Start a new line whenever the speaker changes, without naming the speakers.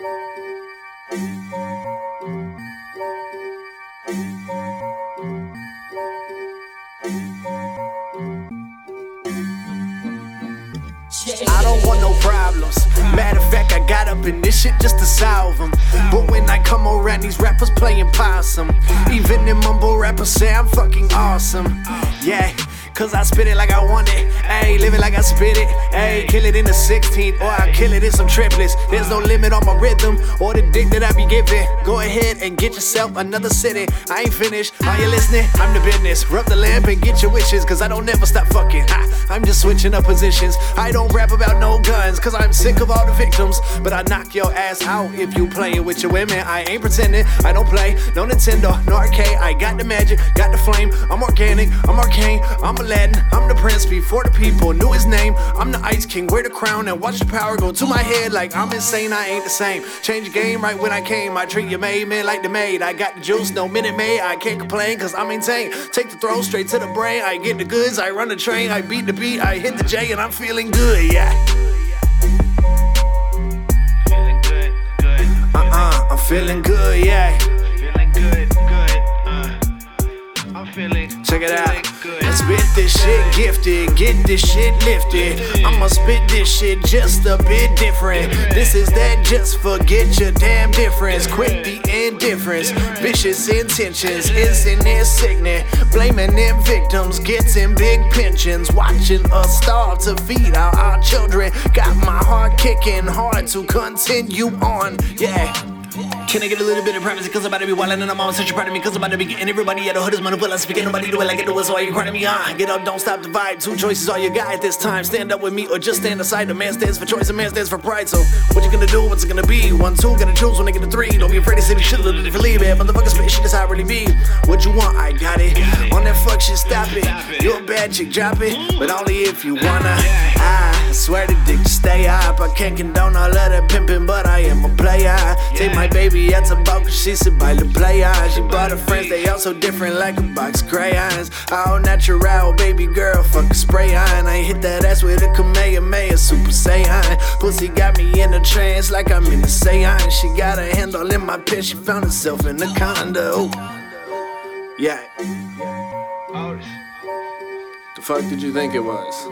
I don't want no problems. Matter of fact, I got up in this shit just to solve them. But when I come around, these rappers playing possum. Even the mumble rappers say I'm fucking awesome. Yeah. Cause I spit it like I want it. Ayy, live it like I spit it. Ayy, kill it in the 16th, or I kill it in some triplets. There's no limit on my rhythm or the dick that Go ahead and get yourself another city. I ain't finished. Are you listening? I'm the business. Rub the lamp and get your wishes, cause I don't never stop fucking. Ha, I'm just switching up positions. I don't rap about no guns, cause I'm sick of all the victims. But I knock your ass out if you playing with your women. I ain't pretending. I don't play no Nintendo, no arcade. I got the magic, got the flame. I'm organic, I'm arcane, I'm Aladdin, I'm the prince before the people knew his name. I'm the Ice King, wear the crown and watch the power go to my head like I'm insane. I ain't the same. Change game right when I came. I treat your made man like the maid. I got the juice, no minute maid. I can't complain cause I maintain. Take the throw straight to the brain. I get the goods, I run the train, I beat the beat, I hit the J and I'm feeling good, yeah.
Feeling good, good.
Uh uh, I'm feeling good, yeah.
Feeling good, good. Uh, I'm feeling.
Check it out. Spit this shit gifted, get this shit lifted. I'ma spit this shit just a bit different. This is that just forget your damn difference. Quit the indifference, vicious intentions, isn't it sickening? Blaming them victims, getting big pensions, watching us starve to feed our, our children. Got my heart kicking hard to continue on, yeah. Can I get a little bit of privacy? Cause I'm about to be wildin' and I'm on such a part of me. Cause I'm about to be getting everybody at the hood is money. Well, I'm speaking, nobody do it like I do it. So why you crying me on? Get up, don't stop the vibe. Two choices, all you got at this time. Stand up with me or just stand aside. A man stands for choice, a man stands for pride. So what you gonna do? What's it gonna be? One, two, gotta choose when I get to three. Don't be afraid to say the shit a little differently, man. Motherfucker, spit shit is how I really be. What you want? I got it. On that fuck shit, stop it. You a bad chick, drop it. But only if you wanna. I swear to dick stay up. I can't condone all of that pimping, but I am a player. Take my baby out to cause she said by the player. She brought her friends, they all so different like a box crayons. All natural, baby girl, fuck a spray on. I hit that ass with a Kamehameha Super Saiyan. Pussy got me in a trance like I'm in a seance. She got a handle in my pen, she found herself in a condo. Yeah, the fuck did you think it was?